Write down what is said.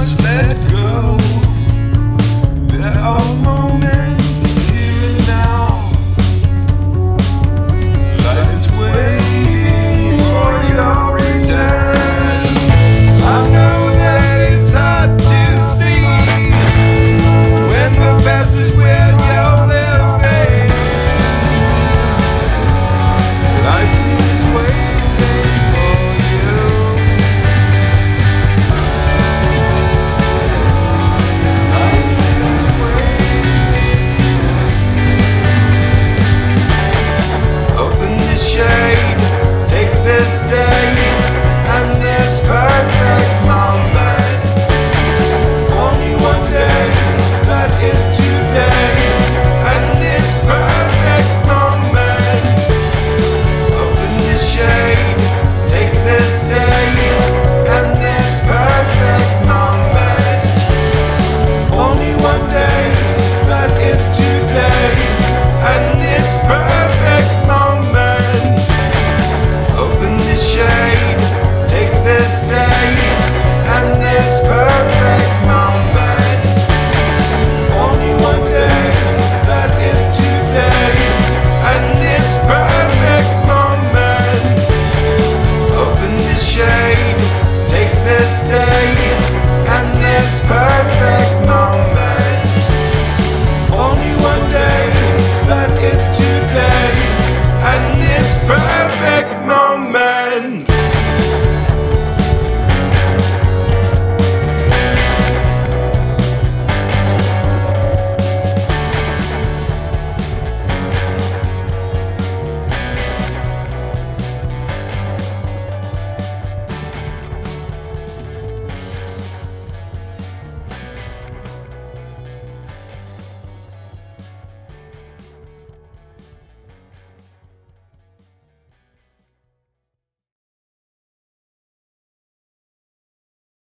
Christmas.